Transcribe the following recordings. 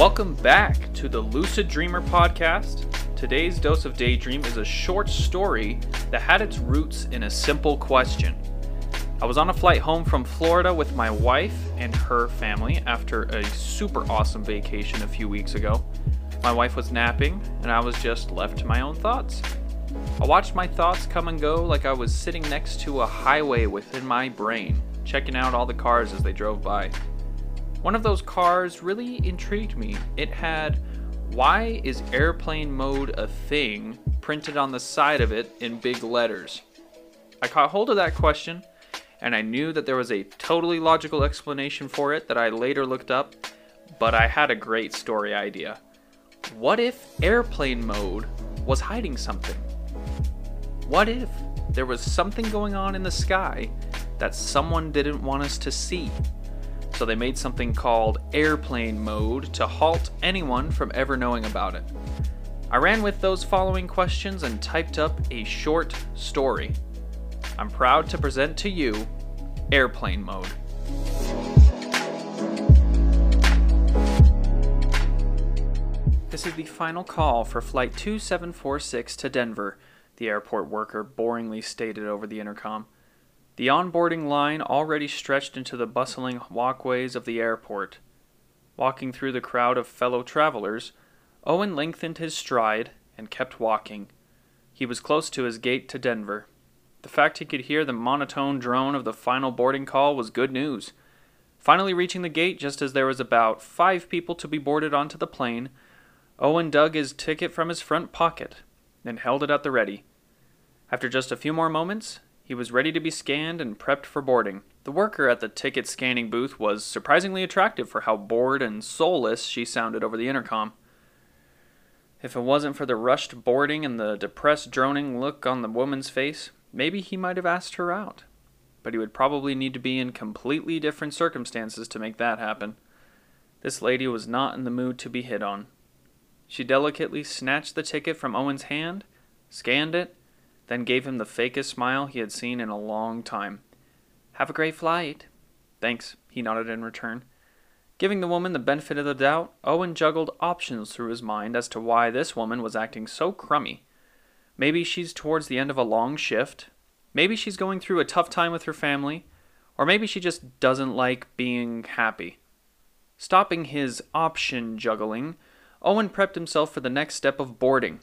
Welcome back to the Lucid Dreamer podcast. Today's dose of daydream is a short story that had its roots in a simple question. I was on a flight home from Florida with my wife and her family after a super awesome vacation a few weeks ago. My wife was napping, and I was just left to my own thoughts. I watched my thoughts come and go like I was sitting next to a highway within my brain, checking out all the cars as they drove by. One of those cars really intrigued me. It had, Why is airplane mode a thing? printed on the side of it in big letters. I caught hold of that question, and I knew that there was a totally logical explanation for it that I later looked up, but I had a great story idea. What if airplane mode was hiding something? What if there was something going on in the sky that someone didn't want us to see? So they made something called airplane mode to halt anyone from ever knowing about it. I ran with those following questions and typed up a short story. I'm proud to present to you Airplane Mode. This is the final call for Flight 2746 to Denver, the airport worker boringly stated over the intercom. The onboarding line already stretched into the bustling walkways of the airport. Walking through the crowd of fellow travelers, Owen lengthened his stride and kept walking. He was close to his gate to Denver. The fact he could hear the monotone drone of the final boarding call was good news. Finally reaching the gate just as there was about five people to be boarded onto the plane, Owen dug his ticket from his front pocket and held it at the ready. After just a few more moments, he was ready to be scanned and prepped for boarding. The worker at the ticket scanning booth was surprisingly attractive for how bored and soulless she sounded over the intercom. If it wasn't for the rushed boarding and the depressed droning look on the woman's face, maybe he might have asked her out. But he would probably need to be in completely different circumstances to make that happen. This lady was not in the mood to be hit on. She delicately snatched the ticket from Owen's hand, scanned it, then gave him the fakest smile he had seen in a long time. Have a great flight. Thanks, he nodded in return. Giving the woman the benefit of the doubt, Owen juggled options through his mind as to why this woman was acting so crummy. Maybe she's towards the end of a long shift. Maybe she's going through a tough time with her family. Or maybe she just doesn't like being happy. Stopping his option juggling, Owen prepped himself for the next step of boarding.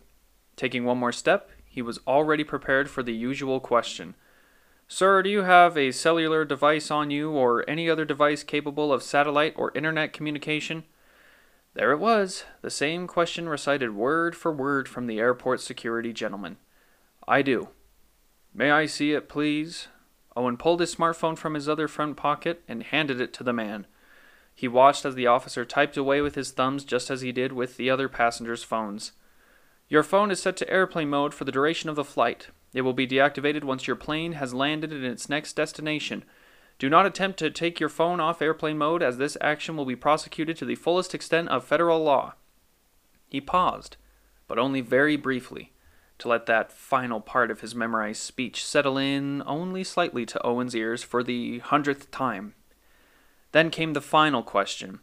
Taking one more step, he was already prepared for the usual question Sir, do you have a cellular device on you or any other device capable of satellite or internet communication? There it was, the same question recited word for word from the airport security gentleman. I do. May I see it, please? Owen pulled his smartphone from his other front pocket and handed it to the man. He watched as the officer typed away with his thumbs just as he did with the other passengers' phones. Your phone is set to airplane mode for the duration of the flight. It will be deactivated once your plane has landed in its next destination. Do not attempt to take your phone off airplane mode as this action will be prosecuted to the fullest extent of federal law. He paused, but only very briefly, to let that final part of his memorized speech settle in only slightly to Owen's ears for the hundredth time. Then came the final question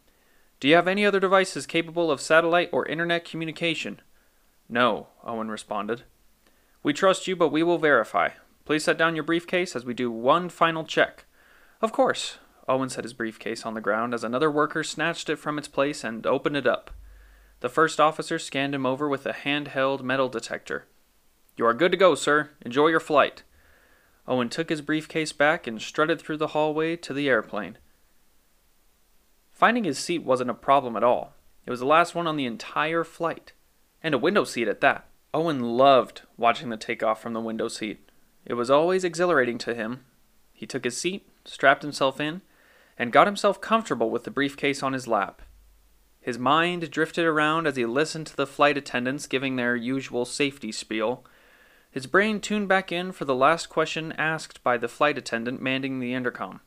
Do you have any other devices capable of satellite or internet communication? No, Owen responded. We trust you, but we will verify. Please set down your briefcase as we do one final check. Of course. Owen set his briefcase on the ground as another worker snatched it from its place and opened it up. The first officer scanned him over with a handheld metal detector. You are good to go, sir. Enjoy your flight. Owen took his briefcase back and strutted through the hallway to the airplane. Finding his seat wasn't a problem at all. It was the last one on the entire flight, and a window seat at that. Owen loved watching the takeoff from the window seat. It was always exhilarating to him. He took his seat, strapped himself in, and got himself comfortable with the briefcase on his lap. His mind drifted around as he listened to the flight attendants giving their usual safety spiel. His brain tuned back in for the last question asked by the flight attendant manning the intercom.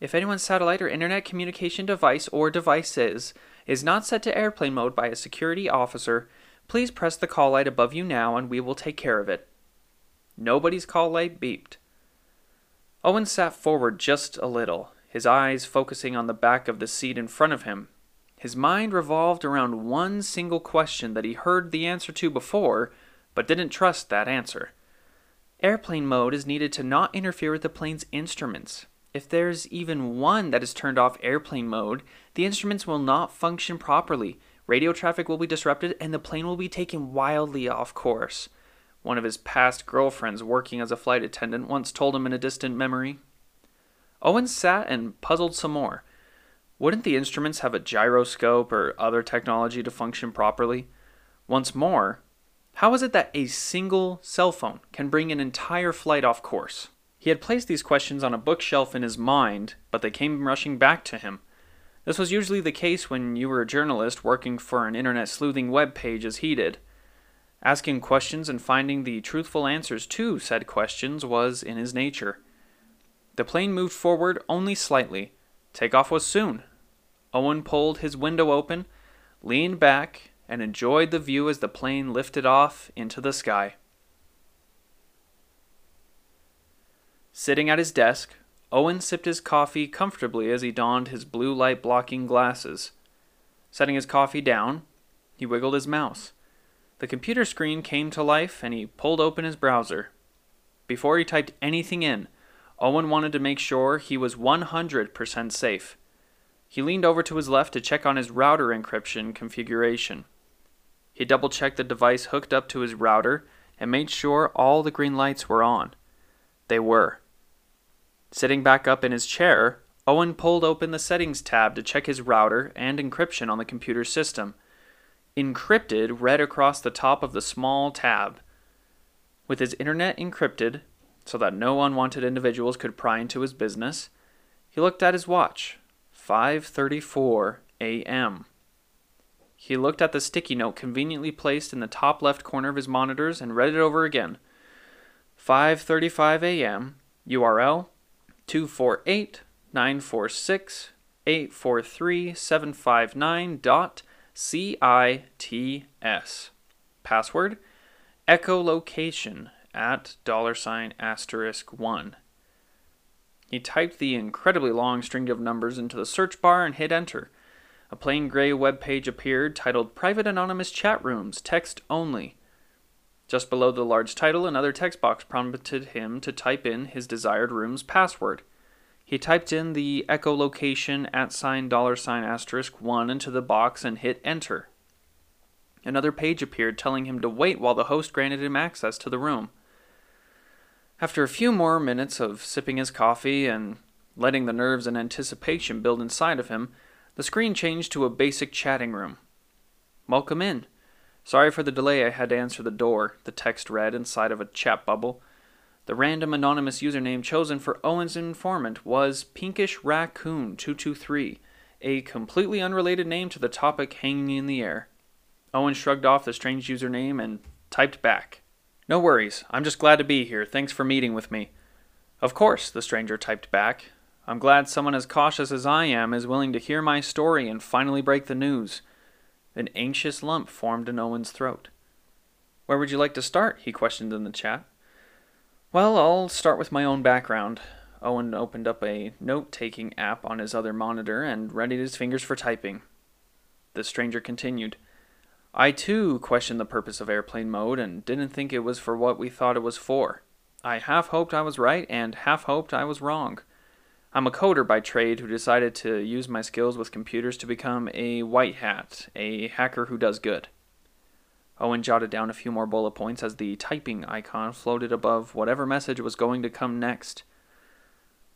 If anyone's satellite or internet communication device or devices is not set to airplane mode by a security officer, Please press the call light above you now and we will take care of it. Nobody's call light beeped. Owen sat forward just a little, his eyes focusing on the back of the seat in front of him. His mind revolved around one single question that he heard the answer to before, but didn't trust that answer. Airplane mode is needed to not interfere with the plane's instruments. If there's even one that is turned off airplane mode, the instruments will not function properly, radio traffic will be disrupted, and the plane will be taken wildly off course. One of his past girlfriends working as a flight attendant once told him in a distant memory. Owen sat and puzzled some more. Wouldn't the instruments have a gyroscope or other technology to function properly? Once more, how is it that a single cell phone can bring an entire flight off course? He had placed these questions on a bookshelf in his mind, but they came rushing back to him. This was usually the case when you were a journalist working for an internet sleuthing web page as he did. Asking questions and finding the truthful answers to said questions was in his nature. The plane moved forward only slightly. Takeoff was soon. Owen pulled his window open, leaned back, and enjoyed the view as the plane lifted off into the sky. Sitting at his desk, Owen sipped his coffee comfortably as he donned his blue light blocking glasses. Setting his coffee down, he wiggled his mouse. The computer screen came to life and he pulled open his browser. Before he typed anything in, Owen wanted to make sure he was 100% safe. He leaned over to his left to check on his router encryption configuration. He double checked the device hooked up to his router and made sure all the green lights were on. They were. Sitting back up in his chair, Owen pulled open the Settings tab to check his router and encryption on the computer system. Encrypted read across the top of the small tab. With his internet encrypted, so that no unwanted individuals could pry into his business, he looked at his watch. 5:34 a.m. He looked at the sticky note conveniently placed in the top left corner of his monitors and read it over again. 5:35 a.m. URL 248-946-843-759.cits. Password echolocation at dollar sign asterisk 1. He typed the incredibly long string of numbers into the search bar and hit enter. A plain gray web page appeared titled Private Anonymous Chat Rooms, Text Only. Just below the large title, another text box prompted him to type in his desired room's password. He typed in the echolocation at sign dollar sign asterisk 1 into the box and hit enter. Another page appeared telling him to wait while the host granted him access to the room. After a few more minutes of sipping his coffee and letting the nerves and anticipation build inside of him, the screen changed to a basic chatting room. Welcome in. Sorry for the delay, I had to answer the door, the text read inside of a chat bubble. The random anonymous username chosen for Owen's informant was Pinkish Raccoon 223, a completely unrelated name to the topic hanging in the air. Owen shrugged off the strange username and typed back. No worries, I'm just glad to be here. Thanks for meeting with me. Of course, the stranger typed back. I'm glad someone as cautious as I am is willing to hear my story and finally break the news. An anxious lump formed in Owen's throat. Where would you like to start? he questioned in the chat. Well, I'll start with my own background. Owen opened up a note taking app on his other monitor and readied his fingers for typing. The stranger continued. I too questioned the purpose of airplane mode and didn't think it was for what we thought it was for. I half hoped I was right and half hoped I was wrong. I'm a coder by trade who decided to use my skills with computers to become a white hat, a hacker who does good. Owen jotted down a few more bullet points as the typing icon floated above whatever message was going to come next.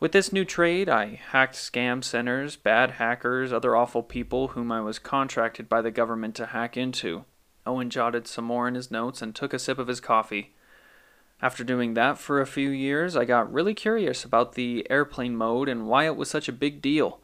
With this new trade, I hacked scam centers, bad hackers, other awful people whom I was contracted by the government to hack into. Owen jotted some more in his notes and took a sip of his coffee. After doing that for a few years, I got really curious about the airplane mode and why it was such a big deal.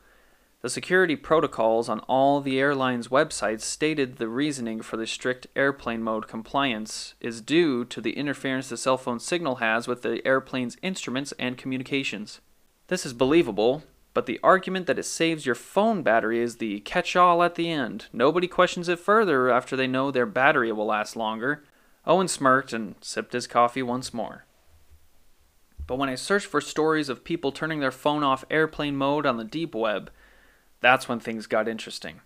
The security protocols on all the airlines' websites stated the reasoning for the strict airplane mode compliance is due to the interference the cell phone signal has with the airplane's instruments and communications. This is believable, but the argument that it saves your phone battery is the catch all at the end. Nobody questions it further after they know their battery will last longer. Owen smirked and sipped his coffee once more. But when I searched for stories of people turning their phone off airplane mode on the deep web, that's when things got interesting.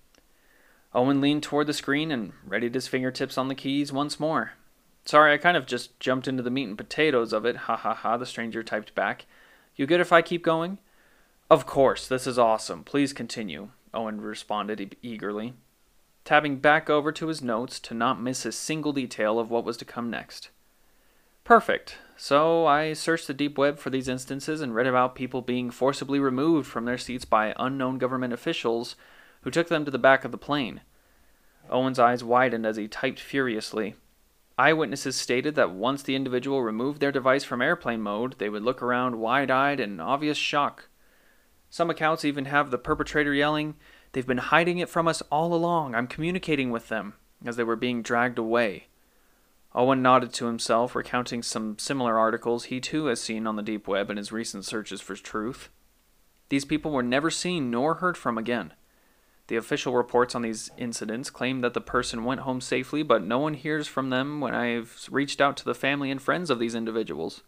Owen leaned toward the screen and readied his fingertips on the keys once more. Sorry, I kind of just jumped into the meat and potatoes of it. Ha ha ha, the stranger typed back. You good if I keep going? Of course, this is awesome. Please continue, Owen responded e- eagerly, tabbing back over to his notes to not miss a single detail of what was to come next. Perfect. So I searched the deep web for these instances and read about people being forcibly removed from their seats by unknown government officials who took them to the back of the plane. Owen's eyes widened as he typed furiously. Eyewitnesses stated that once the individual removed their device from airplane mode, they would look around wide eyed in obvious shock. Some accounts even have the perpetrator yelling, They've been hiding it from us all along. I'm communicating with them, as they were being dragged away. Owen nodded to himself, recounting some similar articles he too has seen on the deep web in his recent searches for truth. These people were never seen nor heard from again. The official reports on these incidents claim that the person went home safely, but no one hears from them when I've reached out to the family and friends of these individuals.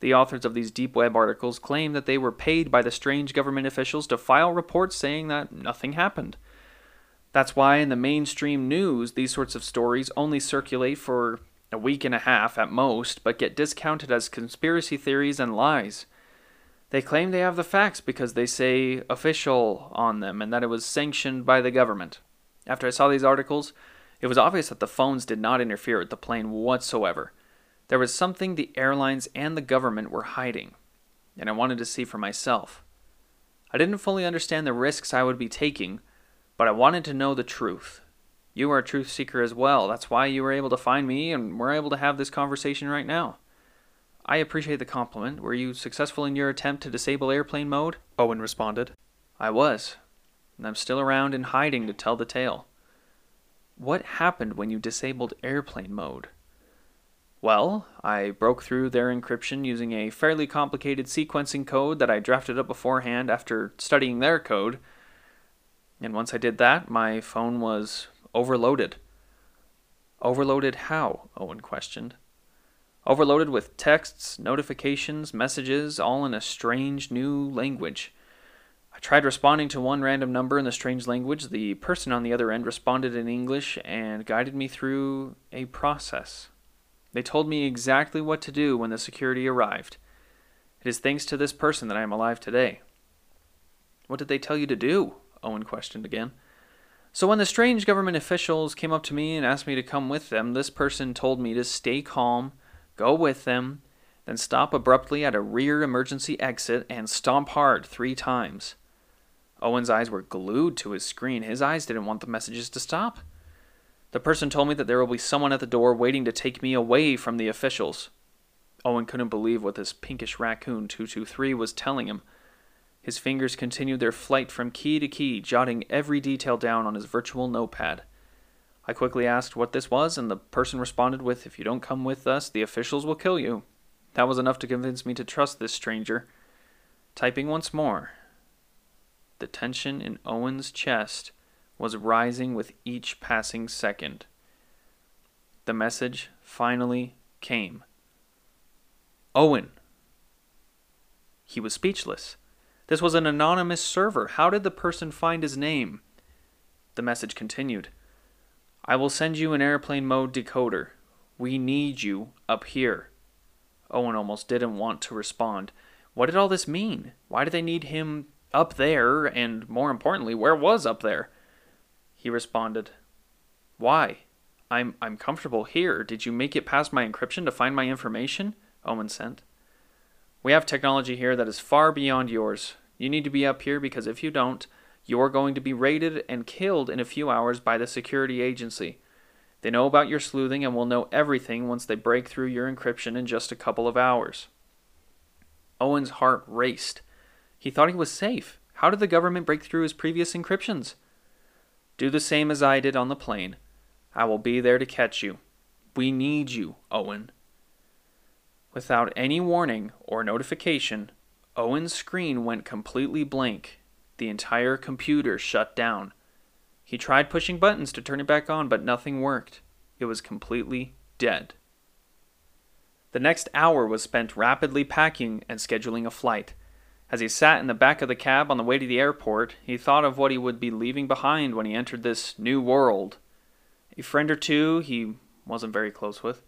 The authors of these deep web articles claim that they were paid by the strange government officials to file reports saying that nothing happened. That's why in the mainstream news, these sorts of stories only circulate for a week and a half at most, but get discounted as conspiracy theories and lies. They claim they have the facts because they say official on them and that it was sanctioned by the government. After I saw these articles, it was obvious that the phones did not interfere with the plane whatsoever. There was something the airlines and the government were hiding, and I wanted to see for myself. I didn't fully understand the risks I would be taking, but I wanted to know the truth. You are a truth seeker as well. That's why you were able to find me and we're able to have this conversation right now. I appreciate the compliment. Were you successful in your attempt to disable airplane mode? Owen responded. I was. And I'm still around in hiding to tell the tale. What happened when you disabled airplane mode? Well, I broke through their encryption using a fairly complicated sequencing code that I drafted up beforehand after studying their code. And once I did that, my phone was overloaded. Overloaded how? Owen questioned overloaded with texts, notifications, messages, all in a strange new language. I tried responding to one random number in the strange language. The person on the other end responded in English and guided me through a process. They told me exactly what to do when the security arrived. It is thanks to this person that I am alive today. What did they tell you to do? Owen questioned again. So when the strange government officials came up to me and asked me to come with them, this person told me to stay calm Go with them, then stop abruptly at a rear emergency exit and stomp hard three times. Owen's eyes were glued to his screen. His eyes didn't want the messages to stop. The person told me that there will be someone at the door waiting to take me away from the officials. Owen couldn't believe what this pinkish raccoon 223 was telling him. His fingers continued their flight from key to key, jotting every detail down on his virtual notepad. I quickly asked what this was, and the person responded with, If you don't come with us, the officials will kill you. That was enough to convince me to trust this stranger. Typing once more. The tension in Owen's chest was rising with each passing second. The message finally came. Owen. He was speechless. This was an anonymous server. How did the person find his name? The message continued. I will send you an airplane mode decoder. We need you up here. Owen almost didn't want to respond. What did all this mean? Why did they need him up there? And more importantly, where was up there? He responded, Why? I'm I'm comfortable here. Did you make it past my encryption to find my information? Owen sent. We have technology here that is far beyond yours. You need to be up here because if you don't, you're going to be raided and killed in a few hours by the security agency. They know about your sleuthing and will know everything once they break through your encryption in just a couple of hours. Owen's heart raced. He thought he was safe. How did the government break through his previous encryptions? Do the same as I did on the plane. I will be there to catch you. We need you, Owen. Without any warning or notification, Owen's screen went completely blank the entire computer shut down. He tried pushing buttons to turn it back on, but nothing worked. It was completely dead. The next hour was spent rapidly packing and scheduling a flight. As he sat in the back of the cab on the way to the airport, he thought of what he would be leaving behind when he entered this new world. A friend or two he wasn't very close with,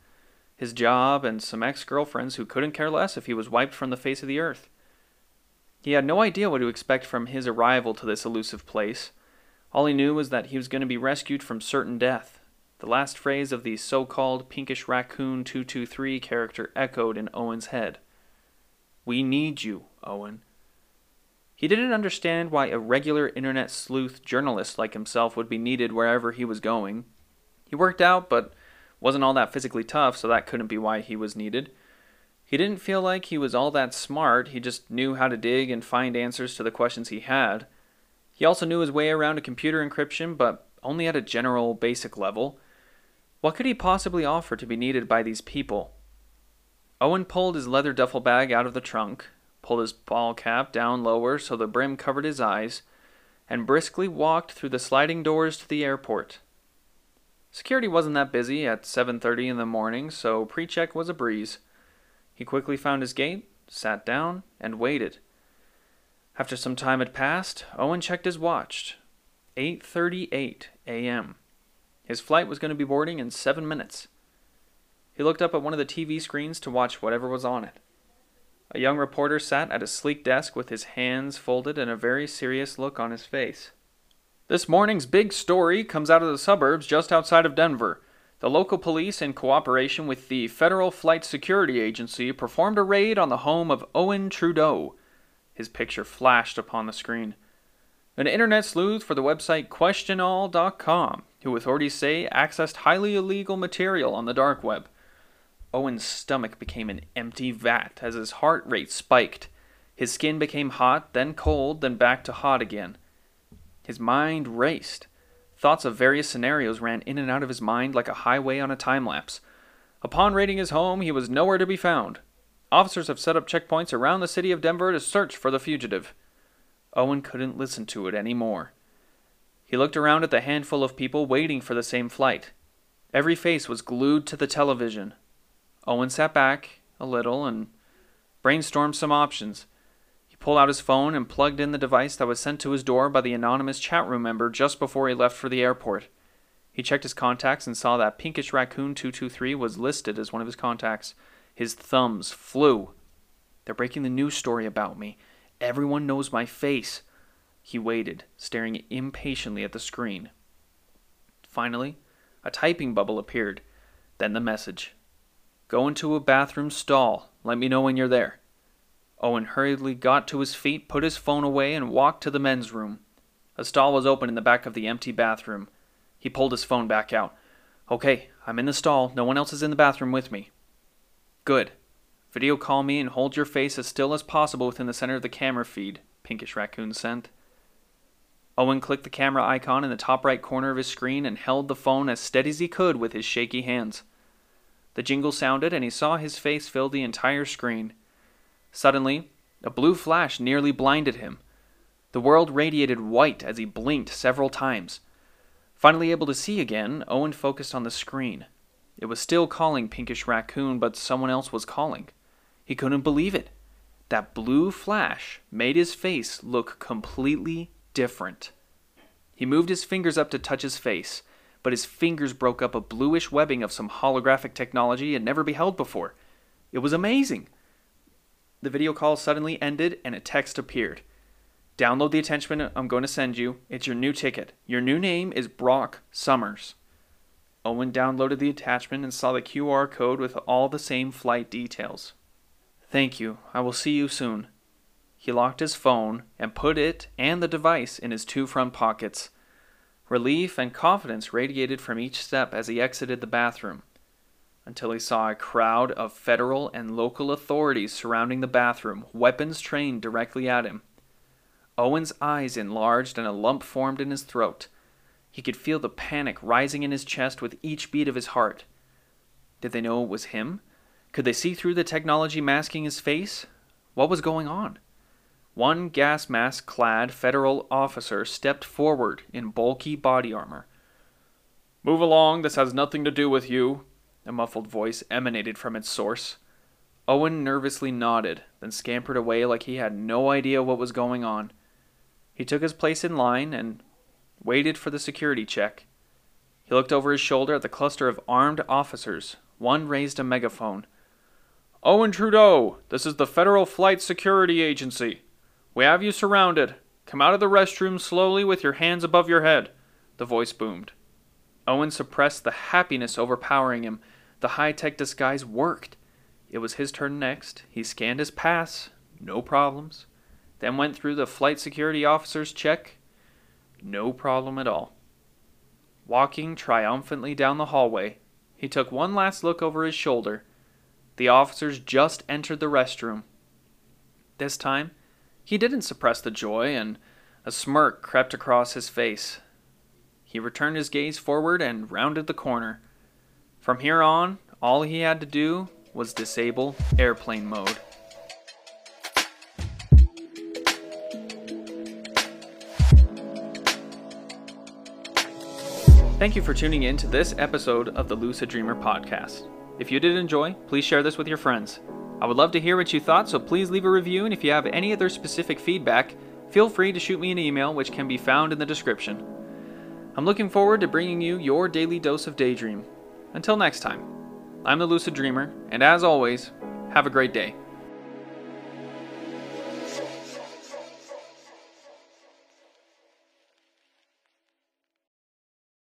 his job, and some ex girlfriends who couldn't care less if he was wiped from the face of the earth. He had no idea what to expect from his arrival to this elusive place. All he knew was that he was going to be rescued from certain death. The last phrase of the so called Pinkish Raccoon 223 character echoed in Owen's head. We need you, Owen. He didn't understand why a regular internet sleuth journalist like himself would be needed wherever he was going. He worked out, but wasn't all that physically tough, so that couldn't be why he was needed. He didn't feel like he was all that smart, he just knew how to dig and find answers to the questions he had. He also knew his way around a computer encryption, but only at a general, basic level. What could he possibly offer to be needed by these people? Owen pulled his leather duffel bag out of the trunk, pulled his ball cap down lower so the brim covered his eyes, and briskly walked through the sliding doors to the airport. Security wasn't that busy at 7:30 in the morning, so pre-check was a breeze. He quickly found his gate, sat down, and waited. After some time had passed, Owen checked his watch. 8:38 a.m. His flight was going to be boarding in 7 minutes. He looked up at one of the TV screens to watch whatever was on it. A young reporter sat at a sleek desk with his hands folded and a very serious look on his face. This morning's big story comes out of the suburbs just outside of Denver. The local police, in cooperation with the Federal Flight Security Agency, performed a raid on the home of Owen Trudeau. His picture flashed upon the screen. An internet sleuth for the website QuestionAll.com, who authorities say accessed highly illegal material on the dark web. Owen's stomach became an empty vat as his heart rate spiked. His skin became hot, then cold, then back to hot again. His mind raced. Thoughts of various scenarios ran in and out of his mind like a highway on a time lapse. Upon raiding his home, he was nowhere to be found. Officers have set up checkpoints around the city of Denver to search for the fugitive. Owen couldn't listen to it any more. He looked around at the handful of people waiting for the same flight. Every face was glued to the television, Owen sat back a little and brainstormed some options. He pulled out his phone and plugged in the device that was sent to his door by the anonymous chat room member just before he left for the airport. He checked his contacts and saw that Pinkish Raccoon 223 was listed as one of his contacts. His thumbs flew. They're breaking the news story about me. Everyone knows my face. He waited, staring impatiently at the screen. Finally, a typing bubble appeared, then the message. Go into a bathroom stall. Let me know when you're there. Owen hurriedly got to his feet, put his phone away, and walked to the men's room. A stall was open in the back of the empty bathroom. He pulled his phone back out. Okay, I'm in the stall. No one else is in the bathroom with me. Good. Video call me and hold your face as still as possible within the center of the camera feed, Pinkish Raccoon sent. Owen clicked the camera icon in the top right corner of his screen and held the phone as steady as he could with his shaky hands. The jingle sounded, and he saw his face fill the entire screen. Suddenly, a blue flash nearly blinded him. The world radiated white as he blinked several times. Finally able to see again, Owen focused on the screen. It was still calling Pinkish Raccoon, but someone else was calling. He couldn't believe it. That blue flash made his face look completely different. He moved his fingers up to touch his face, but his fingers broke up a bluish webbing of some holographic technology he had never beheld before. It was amazing. The video call suddenly ended and a text appeared. Download the attachment I'm going to send you. It's your new ticket. Your new name is Brock Summers. Owen downloaded the attachment and saw the QR code with all the same flight details. Thank you. I will see you soon. He locked his phone and put it and the device in his two front pockets. Relief and confidence radiated from each step as he exited the bathroom, until he saw a crowd of federal and local authorities surrounding the bathroom, weapons trained directly at him. Owen's eyes enlarged and a lump formed in his throat. He could feel the panic rising in his chest with each beat of his heart. Did they know it was him? Could they see through the technology masking his face? What was going on? One gas mask clad federal officer stepped forward in bulky body armor. Move along, this has nothing to do with you, a muffled voice emanated from its source. Owen nervously nodded, then scampered away like he had no idea what was going on. He took his place in line and waited for the security check. He looked over his shoulder at the cluster of armed officers. One raised a megaphone. Owen Trudeau, this is the Federal Flight Security Agency. We have you surrounded. Come out of the restroom slowly with your hands above your head, the voice boomed. Owen suppressed the happiness overpowering him. The high tech disguise worked. It was his turn next. He scanned his pass. No problems. Then went through the flight security officer's check. No problem at all. Walking triumphantly down the hallway, he took one last look over his shoulder. The officers just entered the restroom. This time, he didn't suppress the joy, and a smirk crept across his face. He returned his gaze forward and rounded the corner. From here on, all he had to do was disable airplane mode. Thank you for tuning in to this episode of the Lucid Dreamer podcast. If you did enjoy, please share this with your friends. I would love to hear what you thought, so please leave a review, and if you have any other specific feedback, feel free to shoot me an email, which can be found in the description. I'm looking forward to bringing you your daily dose of daydream. Until next time, I'm the Lucid Dreamer, and as always, have a great day.